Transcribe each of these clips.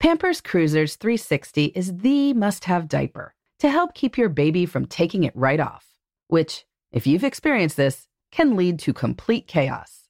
Pampers Cruisers 360 is the must have diaper to help keep your baby from taking it right off, which, if you've experienced this, can lead to complete chaos.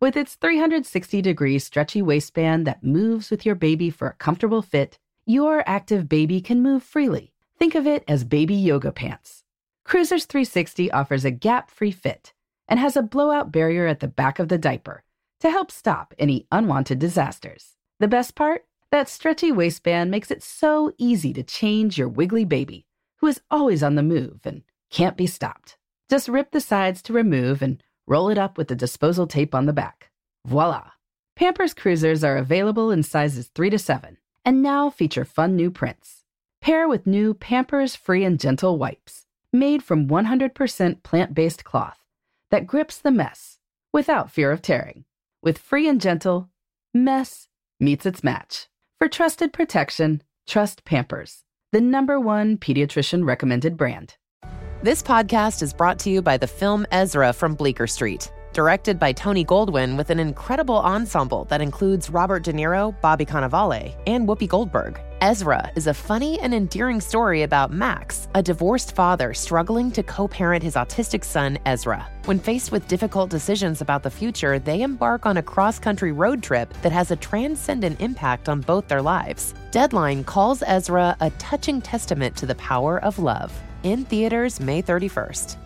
With its 360 degree stretchy waistband that moves with your baby for a comfortable fit, your active baby can move freely. Think of it as baby yoga pants. Cruisers 360 offers a gap free fit and has a blowout barrier at the back of the diaper to help stop any unwanted disasters. The best part? That stretchy waistband makes it so easy to change your wiggly baby, who is always on the move and can't be stopped. Just rip the sides to remove and roll it up with the disposal tape on the back. Voila! Pampers Cruisers are available in sizes 3 to 7 and now feature fun new prints. Pair with new Pampers Free and Gentle wipes, made from 100% plant based cloth that grips the mess without fear of tearing. With Free and Gentle, mess meets its match. For trusted protection, trust Pampers, the number one pediatrician recommended brand. This podcast is brought to you by the film Ezra from Bleecker Street, directed by Tony Goldwyn with an incredible ensemble that includes Robert De Niro, Bobby Cannavale, and Whoopi Goldberg. Ezra is a funny and endearing story about Max, a divorced father struggling to co parent his autistic son, Ezra. When faced with difficult decisions about the future, they embark on a cross country road trip that has a transcendent impact on both their lives. Deadline calls Ezra a touching testament to the power of love. In theaters May 31st.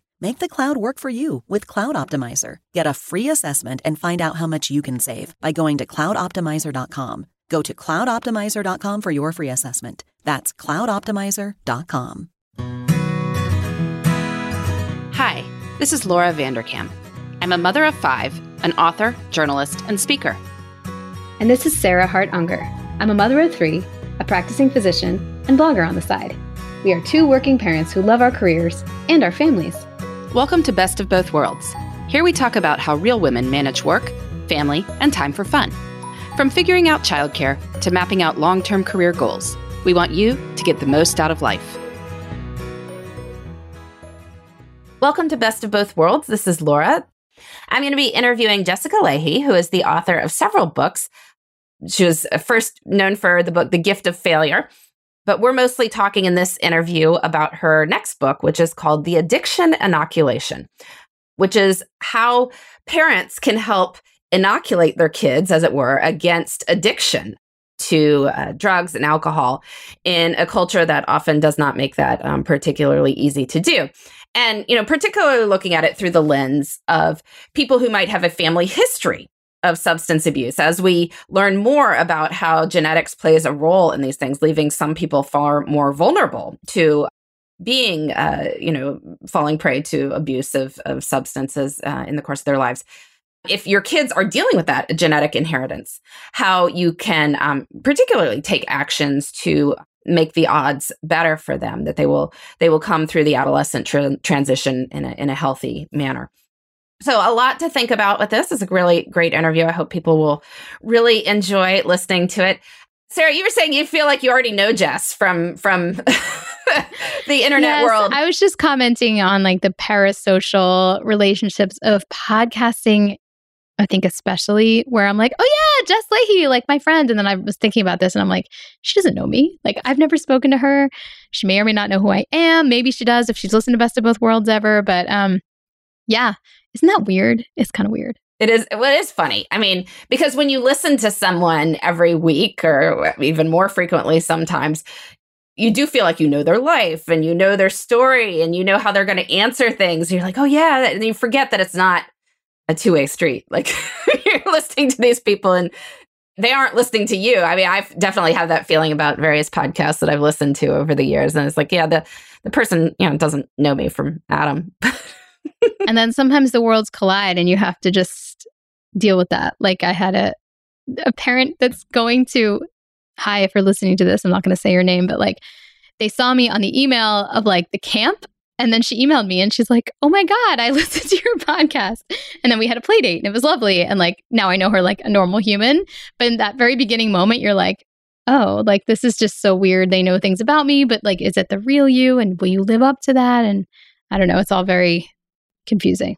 Make the cloud work for you with Cloud Optimizer. Get a free assessment and find out how much you can save by going to cloudoptimizer.com. Go to cloudoptimizer.com for your free assessment. That's cloudoptimizer.com. Hi, this is Laura Vanderkam. I'm a mother of five, an author, journalist, and speaker. And this is Sarah Hart Unger. I'm a mother of three, a practicing physician, and blogger on the side. We are two working parents who love our careers and our families. Welcome to Best of Both Worlds. Here we talk about how real women manage work, family, and time for fun. From figuring out childcare to mapping out long term career goals, we want you to get the most out of life. Welcome to Best of Both Worlds. This is Laura. I'm going to be interviewing Jessica Lahey, who is the author of several books. She was first known for the book The Gift of Failure, but we're mostly talking in this interview about her next book, which is called The Addiction Inoculation, which is how parents can help inoculate their kids, as it were, against addiction to uh, drugs and alcohol in a culture that often does not make that um, particularly easy to do. And, you know, particularly looking at it through the lens of people who might have a family history of substance abuse as we learn more about how genetics plays a role in these things, leaving some people far more vulnerable to being, uh, you know, falling prey to abuse of, of substances uh, in the course of their lives. If your kids are dealing with that genetic inheritance, how you can um, particularly take actions to make the odds better for them that they will they will come through the adolescent tra- transition in a, in a healthy manner so a lot to think about with this is a really great interview i hope people will really enjoy listening to it sarah you were saying you feel like you already know jess from from the internet yes, world I was just commenting on like the parasocial relationships of podcasting I think especially where I'm like, oh yeah, Jess Lahey, like my friend. And then I was thinking about this and I'm like, she doesn't know me. Like I've never spoken to her. She may or may not know who I am. Maybe she does if she's listened to Best of Both Worlds ever. But um, yeah, isn't that weird? It's kind of weird. It is. Well, it is funny. I mean, because when you listen to someone every week or even more frequently, sometimes you do feel like you know their life and you know their story and you know how they're going to answer things. You're like, oh yeah, and you forget that it's not a two way street. Like you're listening to these people and they aren't listening to you. I mean, I've definitely had that feeling about various podcasts that I've listened to over the years. And it's like, yeah, the, the person, you know, doesn't know me from Adam. and then sometimes the worlds collide and you have to just deal with that. Like I had a, a parent that's going to, hi, if you're listening to this, I'm not going to say your name, but like they saw me on the email of like the camp and then she emailed me and she's like, Oh my God, I listened to your podcast. And then we had a play date and it was lovely. And like now I know her like a normal human. But in that very beginning moment, you're like, Oh, like this is just so weird. They know things about me, but like, is it the real you? And will you live up to that? And I don't know. It's all very confusing.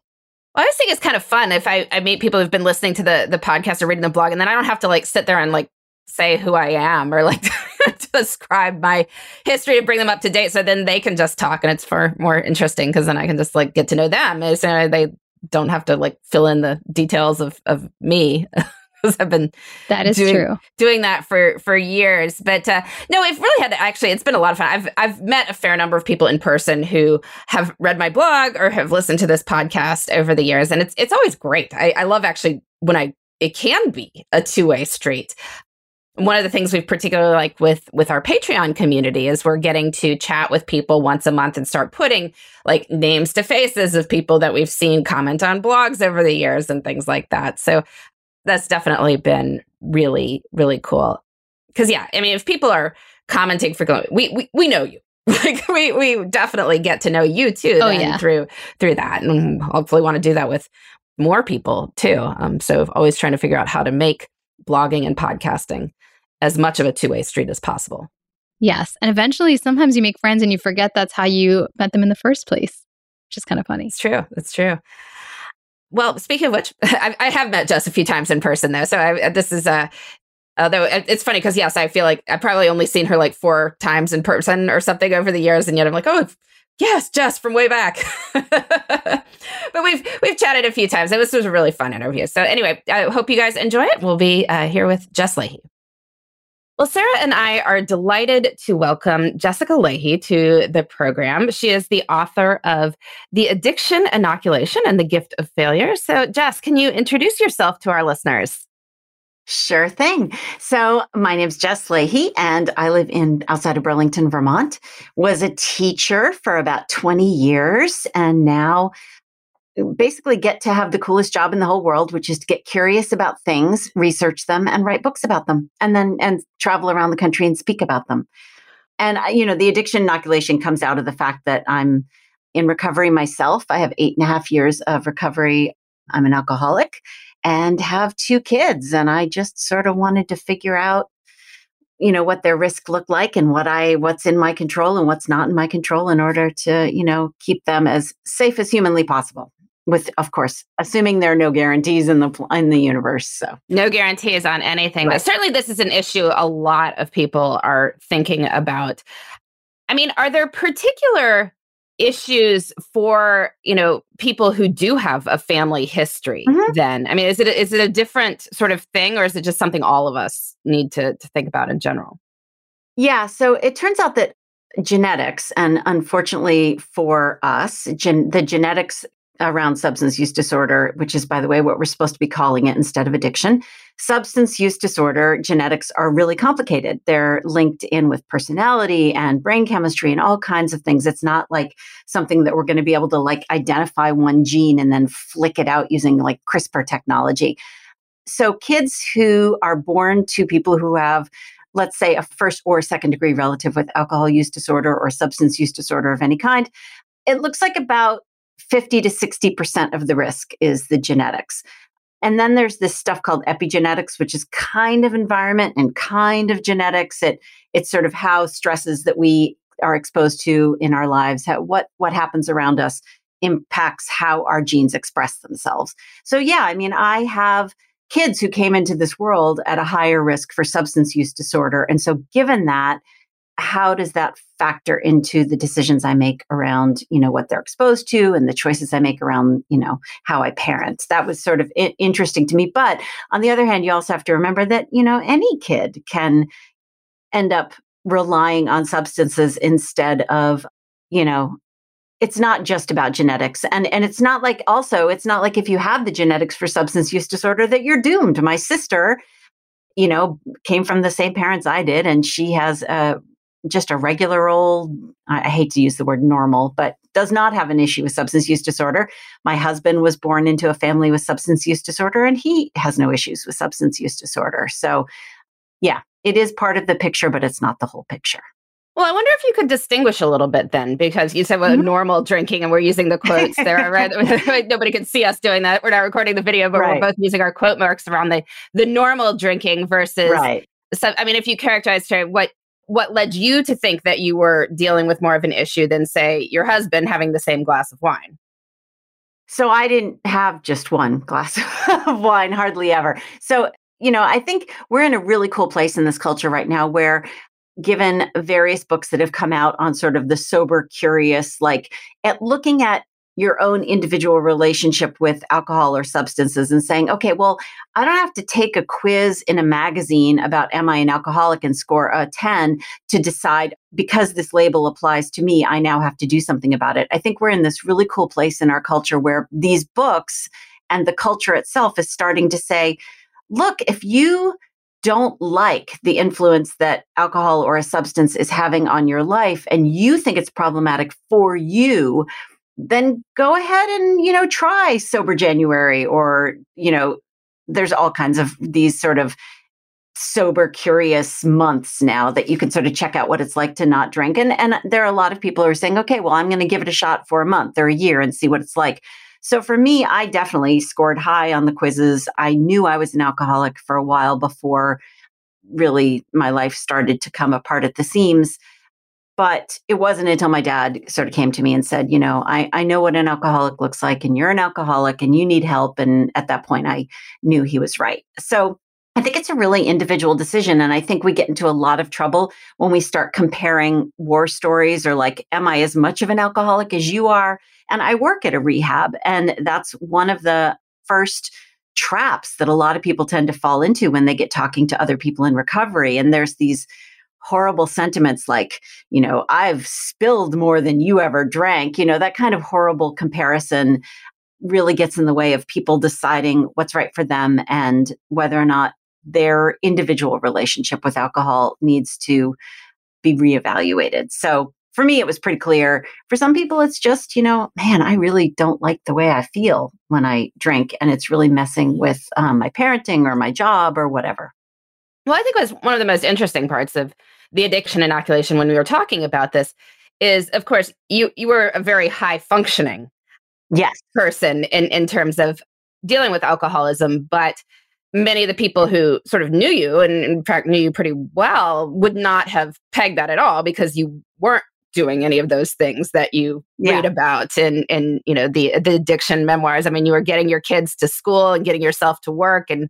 Well, I always think it's kind of fun if I, I meet people who've been listening to the the podcast or reading the blog, and then I don't have to like sit there and like say who I am or like describe my history to bring them up to date. So then they can just talk and it's far more interesting because then I can just like get to know them. So uh, they don't have to like fill in the details of, of me. because I've been that is doing, true doing that for for years. But uh, no, it really had actually. It's been a lot of fun. I've I've met a fair number of people in person who have read my blog or have listened to this podcast over the years, and it's it's always great. I, I love actually when I it can be a two way street one of the things we've particularly like with with our patreon community is we're getting to chat with people once a month and start putting like names to faces of people that we've seen comment on blogs over the years and things like that so that's definitely been really really cool because yeah i mean if people are commenting frequently we we, we know you like we we definitely get to know you too oh, yeah. through through that and hopefully want to do that with more people too um so always trying to figure out how to make blogging and podcasting as much of a two way street as possible. Yes. And eventually, sometimes you make friends and you forget that's how you met them in the first place, which is kind of funny. It's true. It's true. Well, speaking of which, I, I have met Jess a few times in person, though. So I, this is a, uh, although it's funny because, yes, I feel like I've probably only seen her like four times in person or something over the years. And yet I'm like, oh, yes, Jess from way back. but we've we've chatted a few times. and This was a really fun interview. So anyway, I hope you guys enjoy it. We'll be uh, here with Jess Lahey. Well, Sarah and I are delighted to welcome Jessica Lahey to the program. She is the author of The Addiction Inoculation and the Gift of Failure. So, Jess, can you introduce yourself to our listeners? Sure thing. So my name's Jess Lahey and I live in outside of Burlington, Vermont. Was a teacher for about 20 years and now basically get to have the coolest job in the whole world, which is to get curious about things, research them, and write books about them, and then and travel around the country and speak about them. And uh, you know, the addiction inoculation comes out of the fact that I'm in recovery myself. I have eight and a half years of recovery. I'm an alcoholic and have two kids, and I just sort of wanted to figure out you know what their risk looked like and what i what's in my control and what's not in my control in order to you know keep them as safe as humanly possible with of course assuming there are no guarantees in the in the universe so no guarantees on anything right. but certainly this is an issue a lot of people are thinking about i mean are there particular issues for you know people who do have a family history mm-hmm. then i mean is it is it a different sort of thing or is it just something all of us need to, to think about in general yeah so it turns out that genetics and unfortunately for us gen- the genetics around substance use disorder, which is, by the way, what we're supposed to be calling it instead of addiction. Substance use disorder genetics are really complicated. They're linked in with personality and brain chemistry and all kinds of things. It's not like something that we're going to be able to like identify one gene and then flick it out using like CRISPR technology. So, kids who are born to people who have let's say a first or second degree relative with alcohol use disorder or substance use disorder of any kind, it looks like about 50 to 60% of the risk is the genetics. And then there's this stuff called epigenetics, which is kind of environment and kind of genetics. It it's sort of how stresses that we are exposed to in our lives, how, what what happens around us impacts how our genes express themselves. So yeah, I mean, I have kids who came into this world at a higher risk for substance use disorder. And so given that, how does that factor into the decisions I make around, you know, what they're exposed to and the choices I make around, you know, how I parent? That was sort of I- interesting to me. But on the other hand, you also have to remember that, you know, any kid can end up relying on substances instead of, you know, it's not just about genetics and and it's not like also it's not like if you have the genetics for substance use disorder that you're doomed my sister you know came from the same parents i did and she has a just a regular old i hate to use the word normal but does not have an issue with substance use disorder my husband was born into a family with substance use disorder and he has no issues with substance use disorder so yeah it is part of the picture but it's not the whole picture well, I wonder if you could distinguish a little bit then, because you said well, mm-hmm. normal drinking, and we're using the quotes there. Right? Nobody can see us doing that. We're not recording the video, but right. we're both using our quote marks around the the normal drinking versus. Right. So, I mean, if you characterize what what led you to think that you were dealing with more of an issue than, say, your husband having the same glass of wine? So I didn't have just one glass of wine, hardly ever. So you know, I think we're in a really cool place in this culture right now where given various books that have come out on sort of the sober curious like at looking at your own individual relationship with alcohol or substances and saying, okay, well, I don't have to take a quiz in a magazine about am I an alcoholic and score a 10 to decide because this label applies to me, I now have to do something about it. I think we're in this really cool place in our culture where these books and the culture itself is starting to say, look, if you don't like the influence that alcohol or a substance is having on your life and you think it's problematic for you, then go ahead and, you know, try sober January or, you know, there's all kinds of these sort of sober curious months now that you can sort of check out what it's like to not drink and and there are a lot of people who are saying okay well I'm going to give it a shot for a month or a year and see what it's like so for me, I definitely scored high on the quizzes. I knew I was an alcoholic for a while before really my life started to come apart at the seams. But it wasn't until my dad sort of came to me and said, you know, I, I know what an alcoholic looks like, and you're an alcoholic and you need help. And at that point, I knew he was right. So I think it's a really individual decision. And I think we get into a lot of trouble when we start comparing war stories or like, am I as much of an alcoholic as you are? And I work at a rehab. And that's one of the first traps that a lot of people tend to fall into when they get talking to other people in recovery. And there's these horrible sentiments like, you know, I've spilled more than you ever drank. You know, that kind of horrible comparison really gets in the way of people deciding what's right for them and whether or not their individual relationship with alcohol needs to be reevaluated. So for me, it was pretty clear. For some people, it's just, you know, man, I really don't like the way I feel when I drink, and it's really messing with um, my parenting or my job or whatever. Well, I think was one of the most interesting parts of the addiction inoculation when we were talking about this is, of course, you you were a very high functioning yes. person in in terms of dealing with alcoholism, but many of the people who sort of knew you and in fact knew you pretty well would not have pegged that at all because you weren't doing any of those things that you yeah. read about in in you know the the addiction memoirs. I mean you were getting your kids to school and getting yourself to work and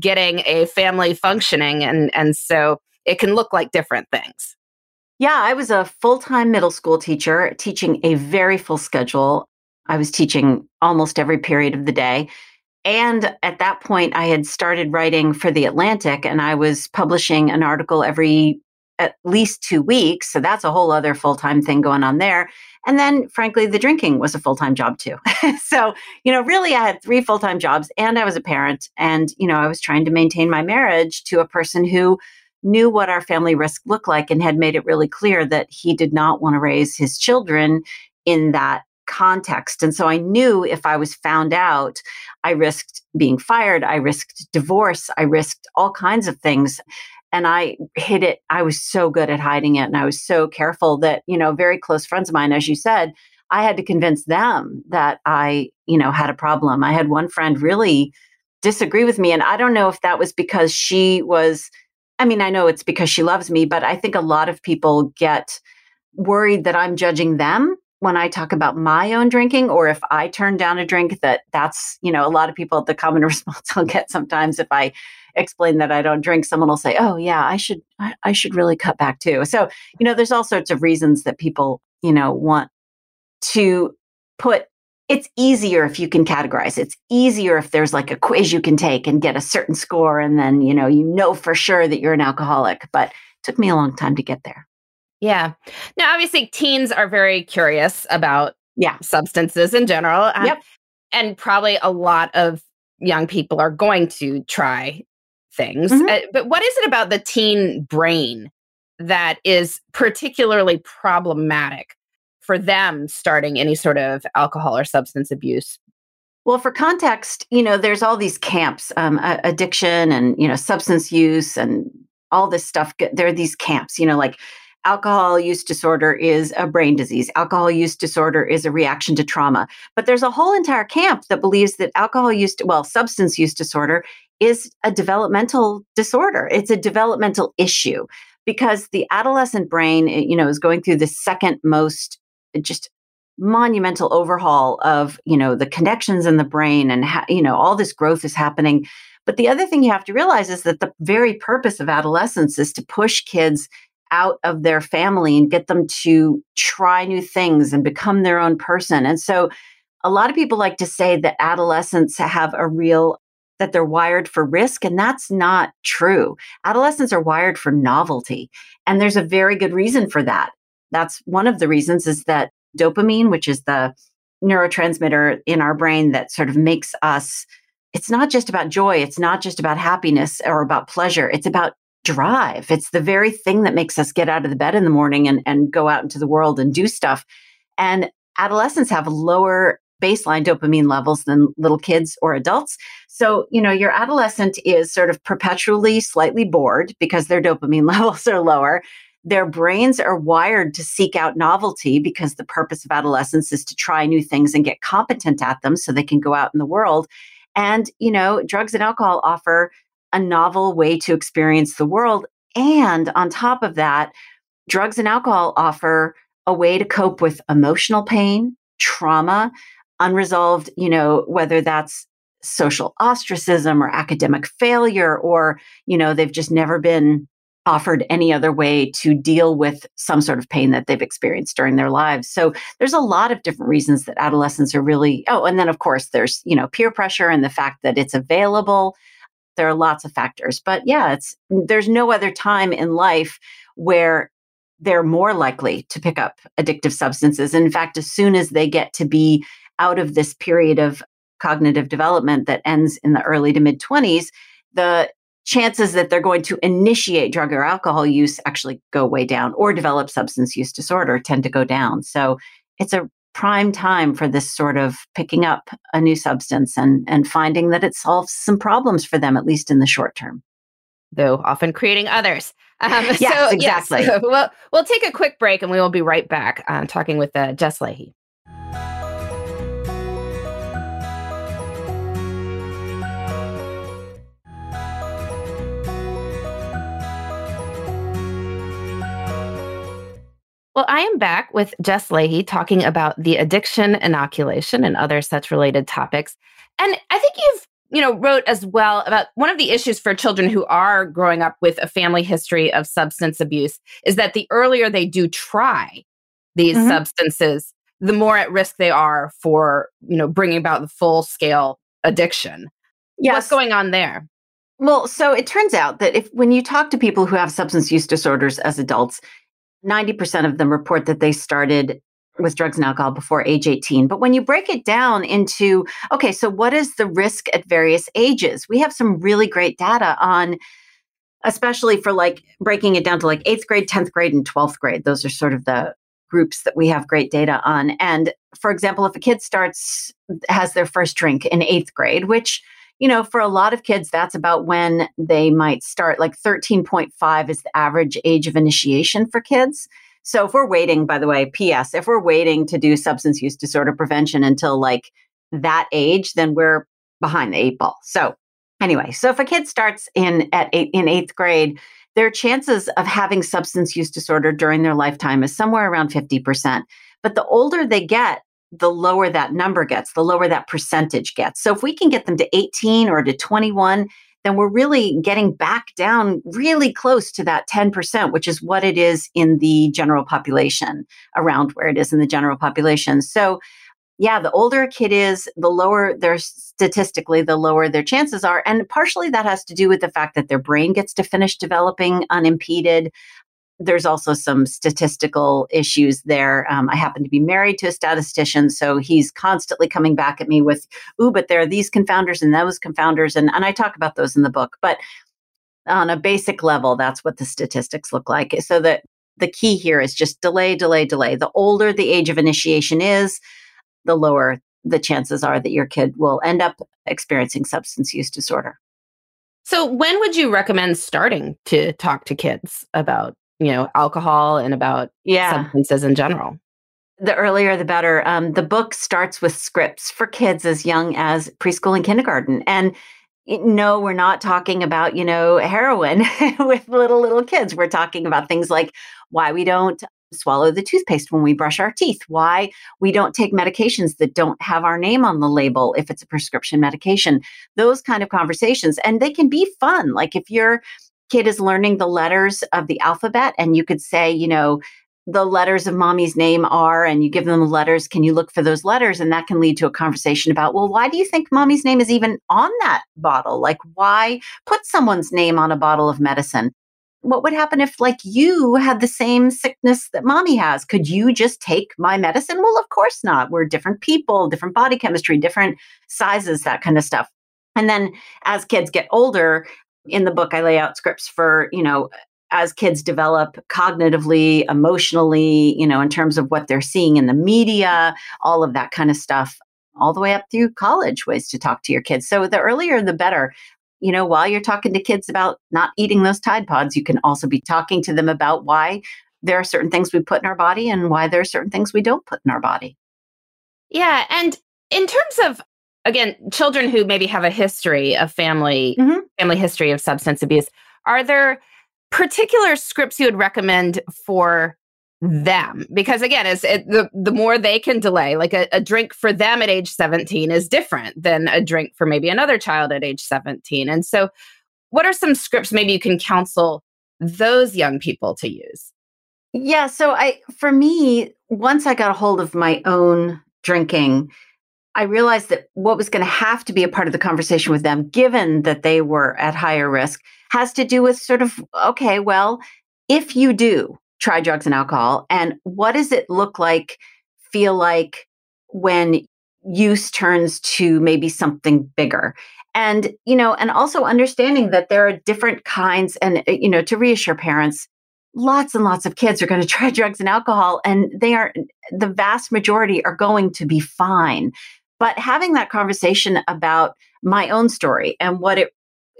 getting a family functioning and and so it can look like different things. Yeah i was a full-time middle school teacher teaching a very full schedule. I was teaching almost every period of the day. And at that point, I had started writing for The Atlantic and I was publishing an article every at least two weeks. So that's a whole other full time thing going on there. And then, frankly, the drinking was a full time job too. so, you know, really, I had three full time jobs and I was a parent. And, you know, I was trying to maintain my marriage to a person who knew what our family risk looked like and had made it really clear that he did not want to raise his children in that context. And so I knew if I was found out, I risked being fired, I risked divorce, I risked all kinds of things. And I hid it. I was so good at hiding it. And I was so careful that, you know, very close friends of mine, as you said, I had to convince them that I, you know, had a problem. I had one friend really disagree with me. And I don't know if that was because she was, I mean, I know it's because she loves me, but I think a lot of people get worried that I'm judging them when I talk about my own drinking or if I turn down a drink that that's, you know, a lot of people the common response I'll get sometimes if I explain that I don't drink, someone will say, "Oh yeah, I should I, I should really cut back too." So, you know, there's all sorts of reasons that people, you know, want to put it's easier if you can categorize. It's easier if there's like a quiz you can take and get a certain score and then, you know, you know for sure that you're an alcoholic, but it took me a long time to get there. Yeah. Now, obviously, teens are very curious about yeah substances in general. Um, yep. And probably a lot of young people are going to try things. Mm-hmm. Uh, but what is it about the teen brain that is particularly problematic for them starting any sort of alcohol or substance abuse well, for context, you know, there's all these camps, um, addiction and, you know, substance use and all this stuff. There are these camps, you know, like alcohol use disorder is a brain disease. Alcohol use disorder is a reaction to trauma. But there's a whole entire camp that believes that alcohol use, well, substance use disorder is a developmental disorder. It's a developmental issue because the adolescent brain, eh, you know, is going through the second most eh, just monumental overhaul of you know the connections in the brain and ha- you know all this growth is happening but the other thing you have to realize is that the very purpose of adolescence is to push kids out of their family and get them to try new things and become their own person and so a lot of people like to say that adolescents have a real that they're wired for risk and that's not true adolescents are wired for novelty and there's a very good reason for that that's one of the reasons is that dopamine, which is the neurotransmitter in our brain that sort of makes us, it's not just about joy, it's not just about happiness or about pleasure, it's about drive. It's the very thing that makes us get out of the bed in the morning and, and go out into the world and do stuff. And adolescents have lower baseline dopamine levels than little kids or adults. So, you know, your adolescent is sort of perpetually slightly bored because their dopamine levels are lower their brains are wired to seek out novelty because the purpose of adolescence is to try new things and get competent at them so they can go out in the world. And, you know, drugs and alcohol offer a novel way to experience the world. And on top of that, drugs and alcohol offer a way to cope with emotional pain, trauma, unresolved, you know, whether that's social ostracism or academic failure, or, you know, they've just never been offered any other way to deal with some sort of pain that they've experienced during their lives. So there's a lot of different reasons that adolescents are really oh and then of course there's, you know, peer pressure and the fact that it's available. There are lots of factors. But yeah, it's there's no other time in life where they're more likely to pick up addictive substances. in fact, as soon as they get to be out of this period of cognitive development that ends in the early to mid 20s, the chances that they're going to initiate drug or alcohol use actually go way down or develop substance use disorder tend to go down. So it's a prime time for this sort of picking up a new substance and, and finding that it solves some problems for them, at least in the short term. Though often creating others. Um, yes, so, exactly. Yes, we'll, we'll take a quick break and we will be right back uh, talking with uh, Jess Lahey. Well, I am back with Jess Lahey talking about the addiction inoculation and other such related topics. And I think you've, you know, wrote as well about one of the issues for children who are growing up with a family history of substance abuse is that the earlier they do try these mm-hmm. substances, the more at risk they are for, you know, bringing about the full scale addiction. Yes. What's going on there? Well, so it turns out that if when you talk to people who have substance use disorders as adults, 90% of them report that they started with drugs and alcohol before age 18. But when you break it down into, okay, so what is the risk at various ages? We have some really great data on, especially for like breaking it down to like eighth grade, 10th grade, and 12th grade. Those are sort of the groups that we have great data on. And for example, if a kid starts, has their first drink in eighth grade, which you know, for a lot of kids, that's about when they might start. Like 13.5 is the average age of initiation for kids. So if we're waiting, by the way, PS, if we're waiting to do substance use disorder prevention until like that age, then we're behind the eight ball. So anyway, so if a kid starts in at eight, in eighth grade, their chances of having substance use disorder during their lifetime is somewhere around 50%. But the older they get, the lower that number gets, the lower that percentage gets. So if we can get them to 18 or to 21, then we're really getting back down really close to that 10%, which is what it is in the general population, around where it is in the general population. So, yeah, the older a kid is, the lower their statistically, the lower their chances are. And partially that has to do with the fact that their brain gets to finish developing unimpeded. There's also some statistical issues there. Um, I happen to be married to a statistician, so he's constantly coming back at me with, "Ooh, but there are these confounders and those confounders," and and I talk about those in the book. But on a basic level, that's what the statistics look like. So that the key here is just delay, delay, delay. The older the age of initiation is, the lower the chances are that your kid will end up experiencing substance use disorder. So, when would you recommend starting to talk to kids about, you know, alcohol and about yeah. substances in general? The earlier, the better. Um, the book starts with scripts for kids as young as preschool and kindergarten. And no, we're not talking about, you know, heroin with little, little kids. We're talking about things like why we don't swallow the toothpaste when we brush our teeth, why we don't take medications that don't have our name on the label if it's a prescription medication, those kind of conversations. And they can be fun. Like if your kid is learning the letters of the alphabet and you could say, you know, the letters of mommy's name are, and you give them the letters, can you look for those letters? And that can lead to a conversation about, well, why do you think mommy's name is even on that bottle? Like, why put someone's name on a bottle of medicine? what would happen if like you had the same sickness that mommy has could you just take my medicine well of course not we're different people different body chemistry different sizes that kind of stuff and then as kids get older in the book i lay out scripts for you know as kids develop cognitively emotionally you know in terms of what they're seeing in the media all of that kind of stuff all the way up through college ways to talk to your kids so the earlier the better you know, while you're talking to kids about not eating those Tide Pods, you can also be talking to them about why there are certain things we put in our body and why there are certain things we don't put in our body. Yeah. And in terms of, again, children who maybe have a history of family, mm-hmm. family history of substance abuse, are there particular scripts you would recommend for them? Because again as it, the the more they can delay like a, a, drink for them at age 17 is different than a drink for maybe another child at age 17 and so what are some scripts maybe you can counsel those young people to use? Yeah so i for me once i got a hold of my own drinking i realized that what was going to have to be a part of the conversation with them given that they were at higher risk has to do with sort of okay well if you do try drugs and alcohol and what does it look like feel like when use turns to maybe something bigger? And you know and also understanding that there are different kinds and uh, you know to reassure parents lots and lots of kids are going to try drugs and alcohol and they are the vast majority are going to be fine but having that conversation about my own story and what it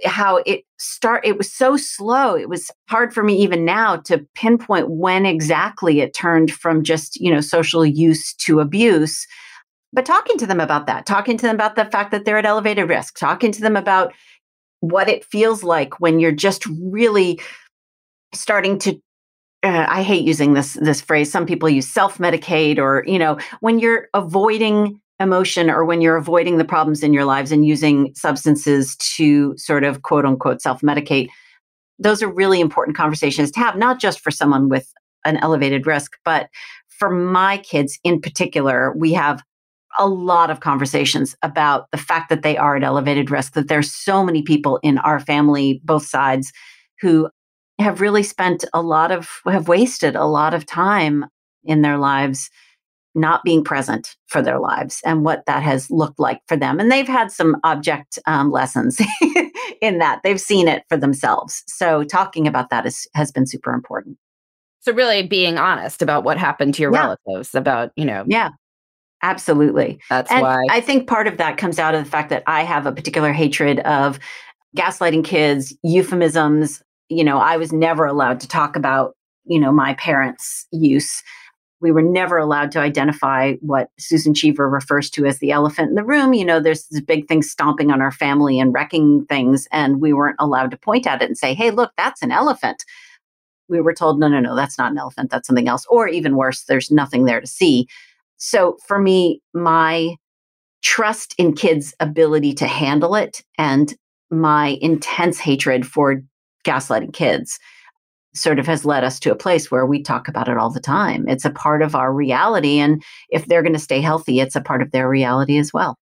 how it start it was so slow it was hard for me even now to pinpoint when exactly it turned from just you know social use to abuse but talking to them about that talking to them about the fact that they're at elevated risk talking to them about what it feels like when you're just really starting to uh, I hate using this this phrase. Some people use self medicate, or you know, when you're avoiding emotion or when you're avoiding the problems in your lives and using substances to sort of quote unquote self medicate, those are really important conversations to have, not just for someone with an elevated risk, but for my kids in particular, we have a lot of conversations about the fact that they are at elevated risk, that there's so many people in our family, both sides, who have really spent a lot of, have wasted a lot of time in their lives not being present for their lives and what that has looked like for them. And they've had some object um, lessons in that. They've seen it for themselves. So talking about that is, has been super important. So really being honest about what happened to your yeah. relatives, about, you know. Yeah. Absolutely. That's and why I think part of that comes out of the fact that I have a particular hatred of gaslighting kids, euphemisms. You know, I was never allowed to talk about, you know, my parents' use we were never allowed to identify what Susan Cheever refers to as the elephant in the room. You know, there's this big thing stomping on our family and wrecking things, and we weren't allowed to point at it and say, hey, look, that's an elephant. We were told, no, no, no, that's not an elephant, that's something else. Or even worse, there's nothing there to see. So for me, my trust in kids' ability to handle it and my intense hatred for gaslighting kids sort of has led us to a place where we talk about it all the time. It's a part of our reality. And if they're going to stay healthy, it's a part of their reality as well.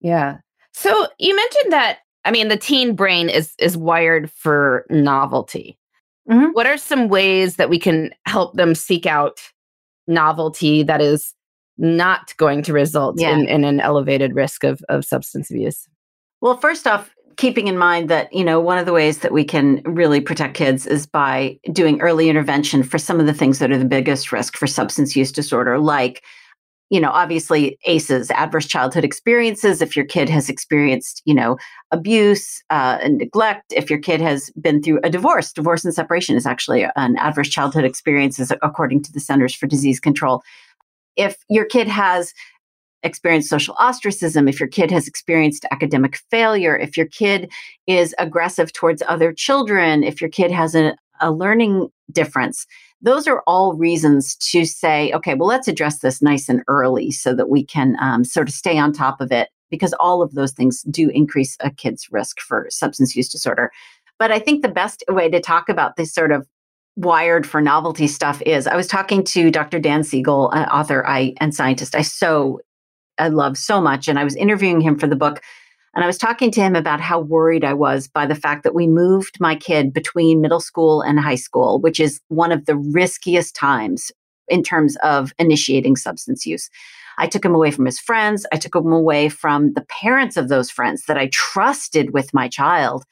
Yeah. So you mentioned that, I mean, the teen brain is is wired for novelty. mm-hmm. what are some ways that we can help them seek out novelty that is not going to result yeah. in, in an elevated risk of, of substance abuse? Well, first off, keeping in mind that you know one of the ways that we can really protect kids is by doing early intervention for some of the things that are the biggest risk for substance use disorder like you know obviously aces adverse childhood experiences. If your kid has experienced you know abuse uh, and neglect if your kid has been through a divorce divorce and separation is actually an adverse childhood experience according to the centers for disease control. If your kid has experienced social ostracism, if your kid has experienced academic failure, if your kid is aggressive towards other children, if your kid has a, a learning difference, those are all reasons to say, okay, well, let's address this nice and early so that we can um, sort of stay on top of it because all of those things do increase a kid's risk for substance use disorder. But I think the best way to talk about this sort of wired for novelty stuff is I was talking to Dr. Dan Siegel, an author I, and scientist I so I love so much. And I was interviewing him for the book. And I was talking to him about how worried I was by the fact that we moved my kid between middle school and high school, which is one of the riskiest times in terms of initiating substance use. I took him away from his friends. I took him away from the parents of those friends that I trusted with my child.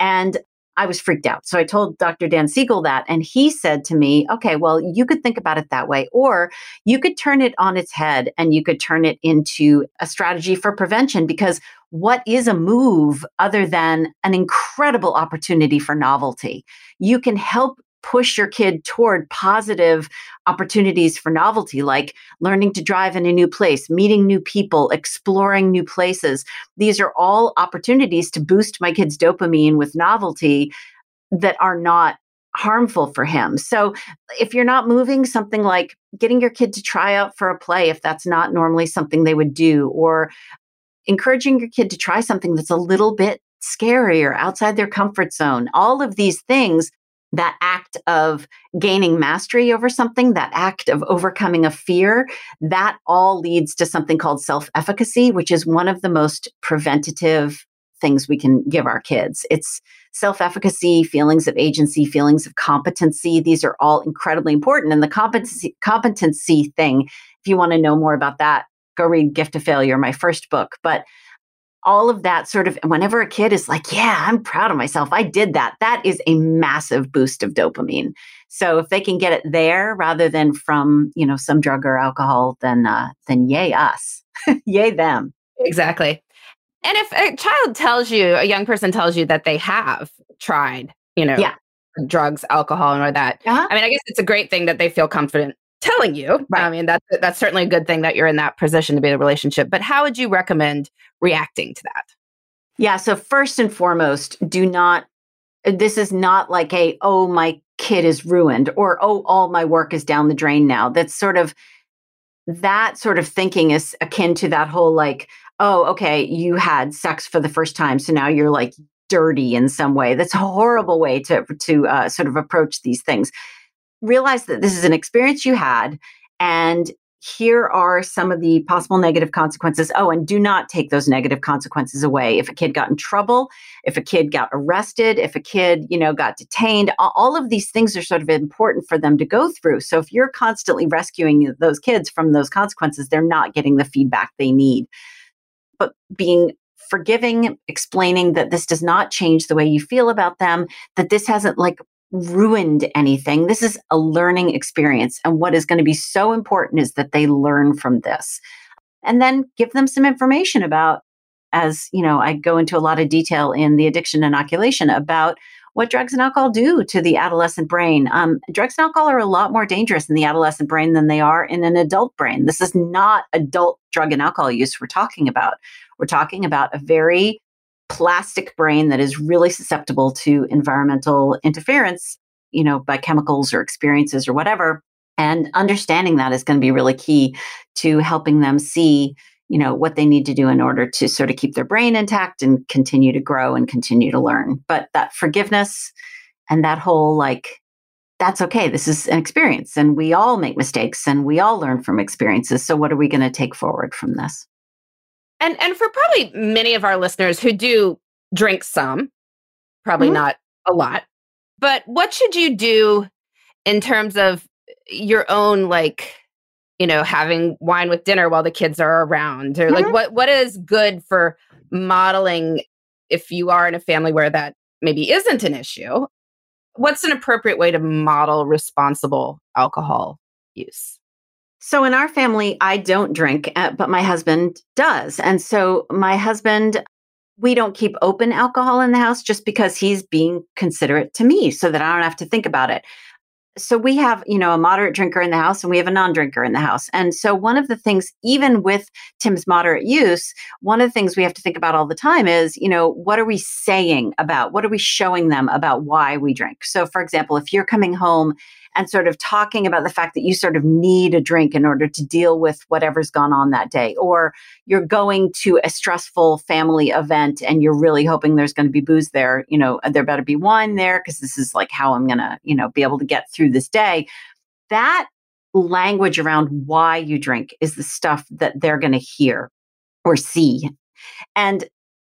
And I was freaked out. So I told Dr. Dan Siegel that, and he said to me, okay, well, you could think about it that way, or you could turn it on its head and you could turn it into a strategy for prevention because what is a move other than an incredible opportunity for novelty? You can help push your kid toward positive opportunities for novelty, like learning to drive in a new place, meeting new people, exploring new places. These are all opportunities to boost my kid's dopamine with novelty that are not harmful for him. So if you're not moving something like getting your kid to try out for a play if that's not normally something they would do or encouraging your kid to try something that's a little bit scary or outside their comfort zone. All of these things that act of gaining mastery over something, that act of overcoming a fear, that all leads to something called self efficacy, which is one of the most preventative things we can give our kids. It's self efficacy, feelings of agency, feelings of competency. These are all incredibly important. And the competency, competency thing, if you want to know more about that, go read Gift of Failure, my first book. But all of that sort of whenever a kid is like yeah i'm proud of myself i did that. That is a massive boost of dopamine. So if they can get it there rather than from you know some drug or alcohol then uh then yay us. Yay them. Exactly. And if a child tells you a young person tells you that they have tried you know yeah. drugs alcohol and all that uh-huh. i mean i guess it's a great thing that they feel confident telling you. Right. I mean, that's that's certainly a good thing that you're in that position to be in a relationship. But how would you recommend reacting to that? Yeah. So first and foremost, do not. This is not like a oh my kid is ruined or oh all my work is down the drain now. That's sort of that sort of thinking is akin to that whole like oh okay you had sex for the first time so now you're like dirty in some way. That's a horrible way to to uh, sort of approach these things realize that this is an experience you had and here are some of the possible negative consequences. Oh, and do not take those negative consequences away. If a kid got in trouble, if a kid got arrested, if a kid, you know, got detained, all of these things are sort of important for them to go through. So if you're constantly rescuing those kids from those consequences, they're not getting the feedback they need. But being forgiving, explaining that this does not change the way you feel about them, that this hasn't like ruined anything. This is a learning experience. And what is going to be so important is that they learn from this. And then give them some information about, as you know, I go into a lot of detail in the addiction inoculation about what drugs and alcohol do to the adolescent brain. Um, drugs and alcohol are a lot more dangerous in the adolescent brain than they are in an adult brain. This is not adult drug and alcohol use we're talking about. We're talking about a very plastic brain that is really susceptible to environmental interference, you know, by chemicals or experiences or whatever. And understanding that is going to be really key to helping them see, you know, what they need to do in order to sort of keep their brain intact and continue to grow and continue to learn. But that forgiveness and that whole like, that's okay. This is an experience and we all make mistakes and we all learn from experiences. So what are we going to take forward from this? And and for probably many of our listeners who do drink some, probably mm-hmm. not a lot. But what should you do in terms of your own like you know having wine with dinner while the kids are around or like Mhm. what what is good for modeling if you are in a family where that maybe isn't an issue what's an appropriate way to model responsible alcohol use So in our family, I don't drink, uh, but my husband does. And so my husband, we don't keep open alcohol in the house just because he's being considerate to me so that I don't have to think about it. So we have, you know, a moderate drinker in the house and we have a non-drinker in the house. And so one of the things even with Tim's moderate use, one of the things we have to think about all the time is, you know, what are we saying about what are we showing them about why we drink? So for example, if you're coming home and sort of talking about the fact that you sort of need a drink in order to deal with whatever's gone on that day, or you're going to a stressful family event and you're really hoping there's going to be booze there, you know, uh, there better be wine there because this is like how I'm going to, you know, be able to get through this day. That language around why you drink is the stuff that they're going to hear or see. And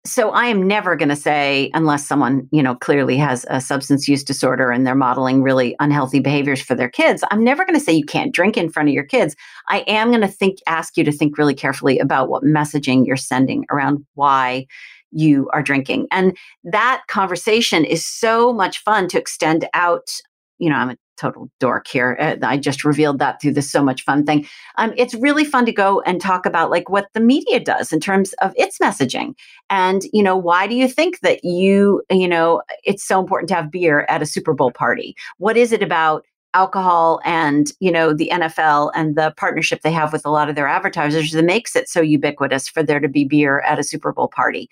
so I am never going to say, unless someone, you know, clearly has a substance use disorder and they're modeling really unhealthy behaviors for their kids, I'm never going to say you can't drink in front of your kids. I am going to think, ask you to think really carefully about what messaging you're sending around why you are drinking. And that conversation is so much fun to extend out. You know, I'm a total dork here. Uh, I just revealed that through this so much fun thing. Um, it's really fun to go and talk about like what the media does in terms of its messaging and you know why do you think that you you know it's so important to have beer at a super bowl party what is it about alcohol and you know the NFL and the partnership they have with a lot of their advertisers that makes it so ubiquitous for there to be beer at a super bowl party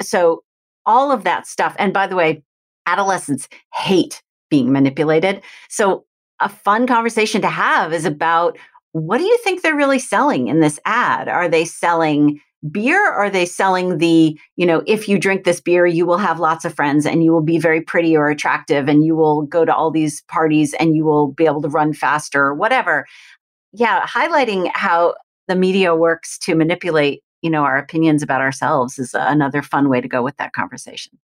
so all of that stuff and by the way adolescents hate being manipulated. So a fun conversation to have is about what do you think they're really selling in this ad? Are they selling beer? Are they selling the you know if you drink this beer you will have lots of friends and you will be very pretty or attractive and you will go to all these parties and you will be able to run faster or whatever. Yeah highlighting how the media works to manipulate you know our opinions about ourselves is another fun way to go with that conversation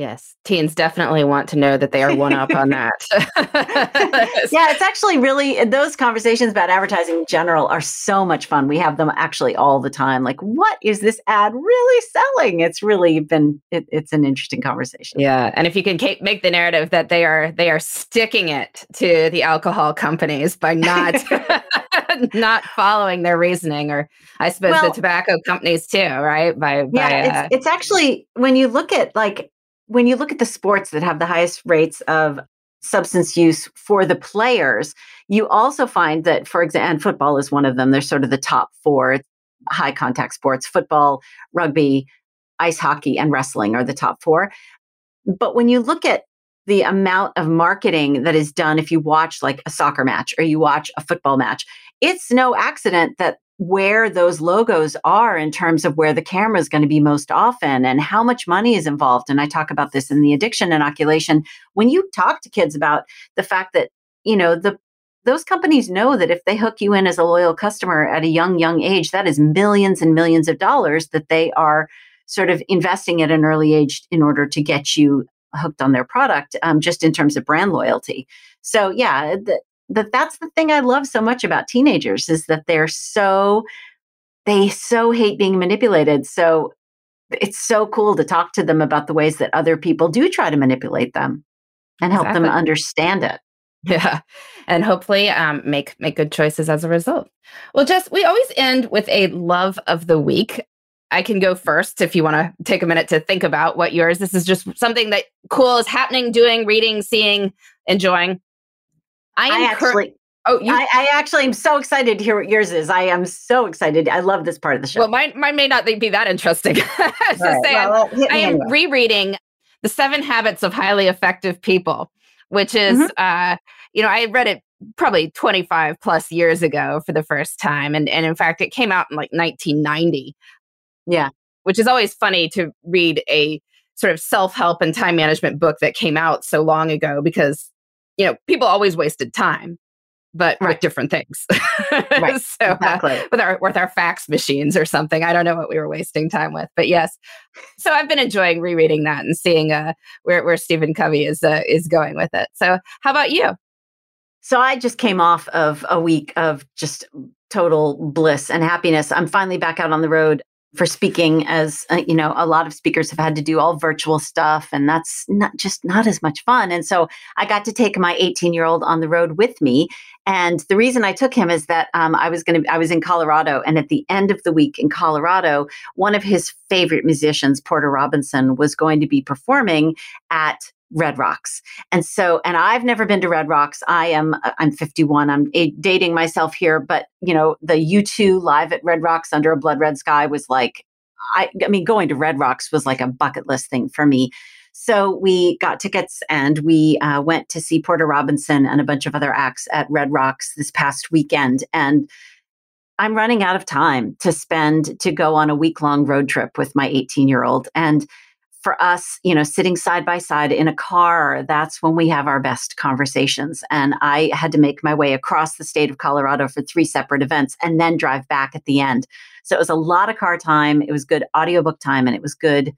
yes teens definitely want to know that they are one up on that yeah, it's actually really those conversations about advertising in general are so much fun. We have them actually all the time. Like, what is this ad really selling? It's really been it, it's an interesting conversation. Yeah, and if you can ca- make the narrative that they are they are sticking it to the alcohol companies by not not following their reasoning, or I suppose Well- the tobacco companies too, right? By by Yeah, uh, it's it's actually when you look at like when you look at the sports that have the highest rates of substance use for the players, you also find that, for example, football is one of them. They're sort of the top four high contact sports: football, rugby, ice hockey, and wrestling are the top four. But when you look at the amount of marketing that is done, if you watch like a soccer match or you watch a football match, it's no accident that where those logos are in terms of where the camera is going to be most often and how much money is involved. And I talk about this in the addiction inoculation. When you talk to kids about the fact that, you know, the those companies know that if they hook you in as a loyal customer at a young, young age, that is millions and millions of dollars that they are sort of investing at an early age in order to get you hooked on their product, um, just in terms of brand loyalty. So, yeah, the, that that's the thing I love so much about teenagers is that they're so they so hate being manipulated. So it's so cool to talk to them about the ways that other people do try to manipulate them and help them understand it. Yeah, and hopefully um, make make good choices as a result. Well, Jess, we always end with a love of the week. I can go first if you want to take a minute to think about what yours. This is just something that cool is happening, doing, reading, seeing, enjoying. I am I cur- actually oh, you I, I actually am so excited to hear what yours is. I am so excited. I love this part of the show. well, mine mine may not be that interesting. I was just All right, saying, well, I am anyway. rereading The Seven Habits of Highly Effective People, which is, Mhm. uh, you know, I read it probably 25 plus years ago for the first time. And, and in fact, it came out in like 1990. Yeah. Which is always funny to read a sort of self help and time management book that came out so long ago because, you know, people always wasted time. but right. with different things. right. so uh, exactly. uh, with our with our fax machines or something. I don't know what we were wasting time with, but yes. So I've been enjoying rereading that and seeing uh, where where Stephen Covey is uh, is going with it. So how about you? So I just came off of a week of just total bliss and happiness. I'm finally back out on the road for speaking as uh, you know a lot of speakers have had to do all virtual stuff and that's not just not as much fun. And so i got to take my 18 year old on the road with me and the reason i took him is that um, i was going to i was in colorado and at the end of the week in colorado one of his favorite musicians porter robinson was going to be performing at Red Rocks. And so, and I've never been to Red Rocks. I am, uh, I'm 51. I'm dating myself here, but you know, the U2 live at Red Rocks under a blood red sky was like, I, I mean, going to Red Rocks was like a bucket list thing for me. So we got tickets and we uh, went to see Porter Robinson and a bunch of other acts at Red Rocks this past weekend. And I'm running out of time to spend to go on a week long road trip with my 18 year old. And for us, you know, sitting side by side in a car, that's when we have our best conversations. And I had to make my way across the state of Colorado for three separate events and then drive back at the end. So it was a lot of car time. It was good audiobook time and it was good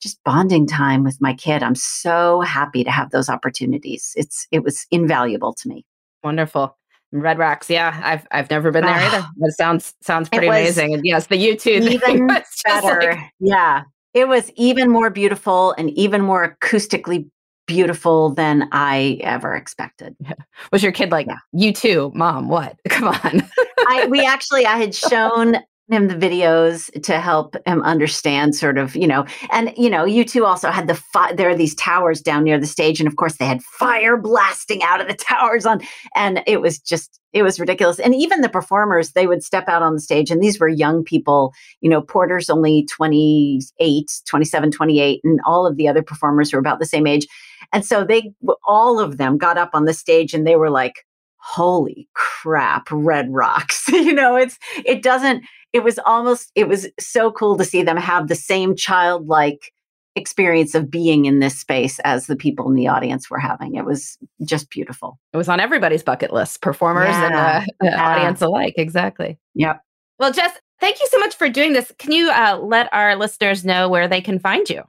just bonding time with my kid. I'm so happy to have those opportunities. It's it was invaluable to me. Wonderful. Red Rocks, yeah, I've I've never been there ah. either. It sounds sounds pretty amazing. And yes, the U2 even better. Like, yeah, it was even more beautiful and even more acoustically beautiful than I ever expected. Yeah. Was your kid like, yeah. U2, mom, what? Come on. I, we actually, I had shown him the videos to help him understand sort of you know and you know U2 also had the fi- there are these towers down near the stage and of course they had fire blasting out of the towers on and it was just it was ridiculous. And even the performers they would step out on the stage and these were young people you know porter's only 28 27 28 and all of the other performers were about the same age. And so they all of them got up on the stage and they were like holy crap red rocks. You know it's it doesn't it was almost it was so cool to see them have the same childlike experience of being in this space as the people in the audience were having. It was just beautiful. It was on everybody's bucket list, performers yeah, and uh, yeah. audience alike. Exactly. Yep. Well, Jess, thank you so much for doing this. Can you uh, let our listeners know where they can find you?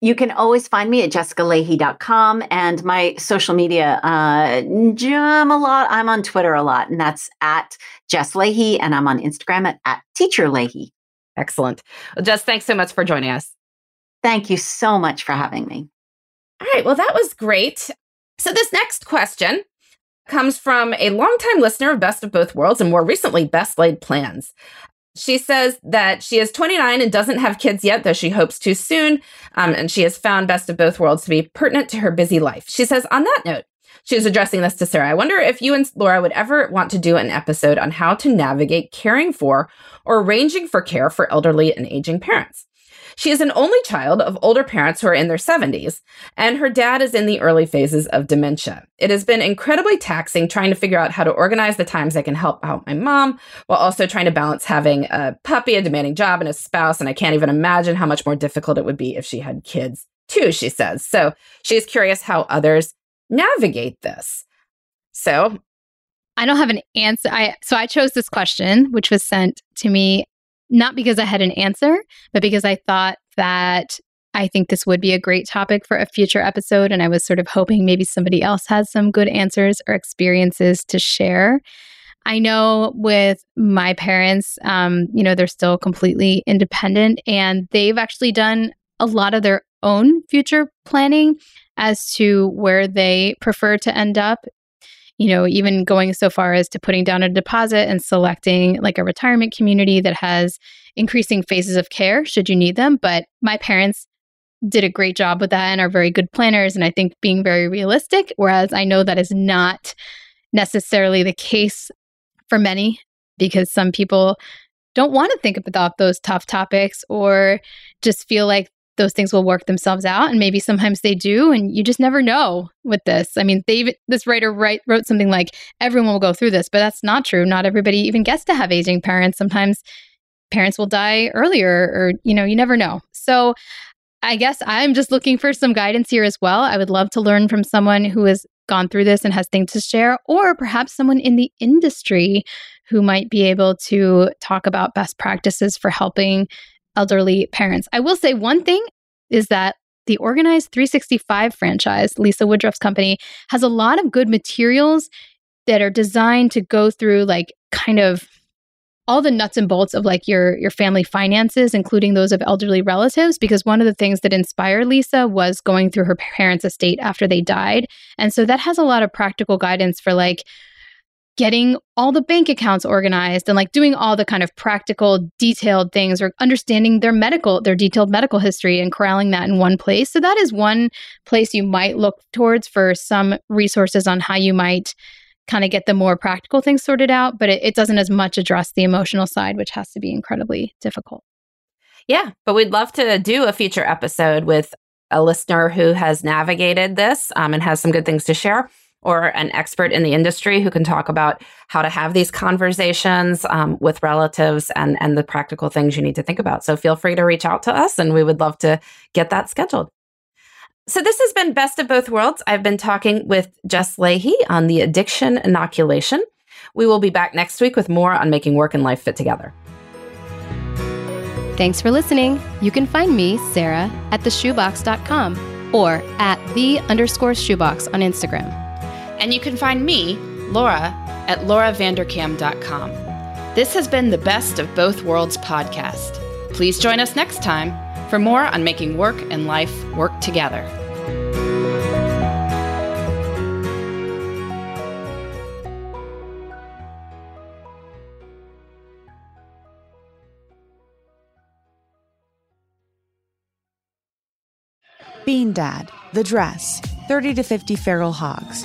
You can always find me at jessicalahey.com and my social media. Uh, I'm a lot. I'm on Twitter a lot, and that's at Jess Lahey, and I'm on Instagram at, at Teacher Lahey. Excellent. Well, Jess, thanks so much for joining us. Thank you so much for having me. All right. Well, that was great. So, this next question comes from a longtime listener of Best of Both Worlds and more recently, Best Laid Plans. She says that she is 29 and doesn't have kids yet, though she hopes to soon. Um, and she has found Best of Both Worlds to be pertinent to her busy life. She says, on that note, she was addressing this to Sarah. I wonder if you and Laura would ever want to do an episode on how to navigate caring for or arranging for care for elderly and aging parents. She is an only child of older parents who are in their 70s, and her dad is in the early phases of dementia. It has been incredibly taxing trying to figure out how to organize the times I can help out my mom while also trying to balance having a puppy, a demanding job, and a spouse. And I can't even imagine how much more difficult it would be if she had kids too, she says. So she's curious how others navigate this. So I don't have an answer. I so I chose this question, which was sent to me not because I had an answer, but because I thought that I think this would be a great topic for a future episode. And I was sort of hoping maybe somebody else has some good answers or experiences to share. I know with my parents, um, you know, they're still completely independent and they've actually done a lot of their own future planning as to where they prefer to end up you know, even going so far as to putting down a deposit and selecting like a retirement community that has increasing phases of care should you need them. But my parents did a great job with that and are very good planners. And I think being very realistic, whereas I know that is not necessarily the case for many because some people don't want to think about those tough topics or just feel like those things will work themselves out and maybe sometimes they do and you just never know with this. I mean they this writer write, wrote something like everyone will go through this but that's not true. Not everybody even gets to have aging parents. Sometimes parents will die earlier or you know you never know. So I guess I'm just looking for some guidance here as well. I would love to learn from someone who has gone through this and has things to share, or perhaps someone in the industry who might be able to talk about best practices for helping elderly parents. I will say one thing is that the Organized 365 franchise, Lisa Woodruff's company, has a lot of good materials that are designed to go through like kind of all the nuts and bolts of like your your family finances including those of elderly relatives because one of the things that inspired Lisa was going through her parents estate after they died and so that has a lot of practical guidance for like getting all the bank accounts organized and like doing all the kind of practical detailed things or understanding their medical their detailed medical history and corralling that in one place. So that is one place you might look towards for some resources on how you might kind of get the more practical things sorted out but it, it doesn't as much address the emotional side which has to be incredibly difficult. Yeah but we'd love to do a future episode with a listener who has navigated this um, and has some good things to share or an expert in the industry who can talk about how to have these conversations um, with relatives and, and the practical things you need to think about. So feel free to reach out to us and we would love to get that scheduled. So this has been Best of Both Worlds. I've been talking with Jess Lahey on the addiction inoculation. We will be back next week with more on making work and life fit together. Thanks for listening. You can find me, Sarah, at theshoebox.com or at the underscore shoebox on Instagram. And you can find me, Laura, at lauravanderkam.com. This has been the Best of Both Worlds podcast. Please join us next time for more on making work and life work together. Bean Dad, The Dress, 30 to 50 Feral Hogs.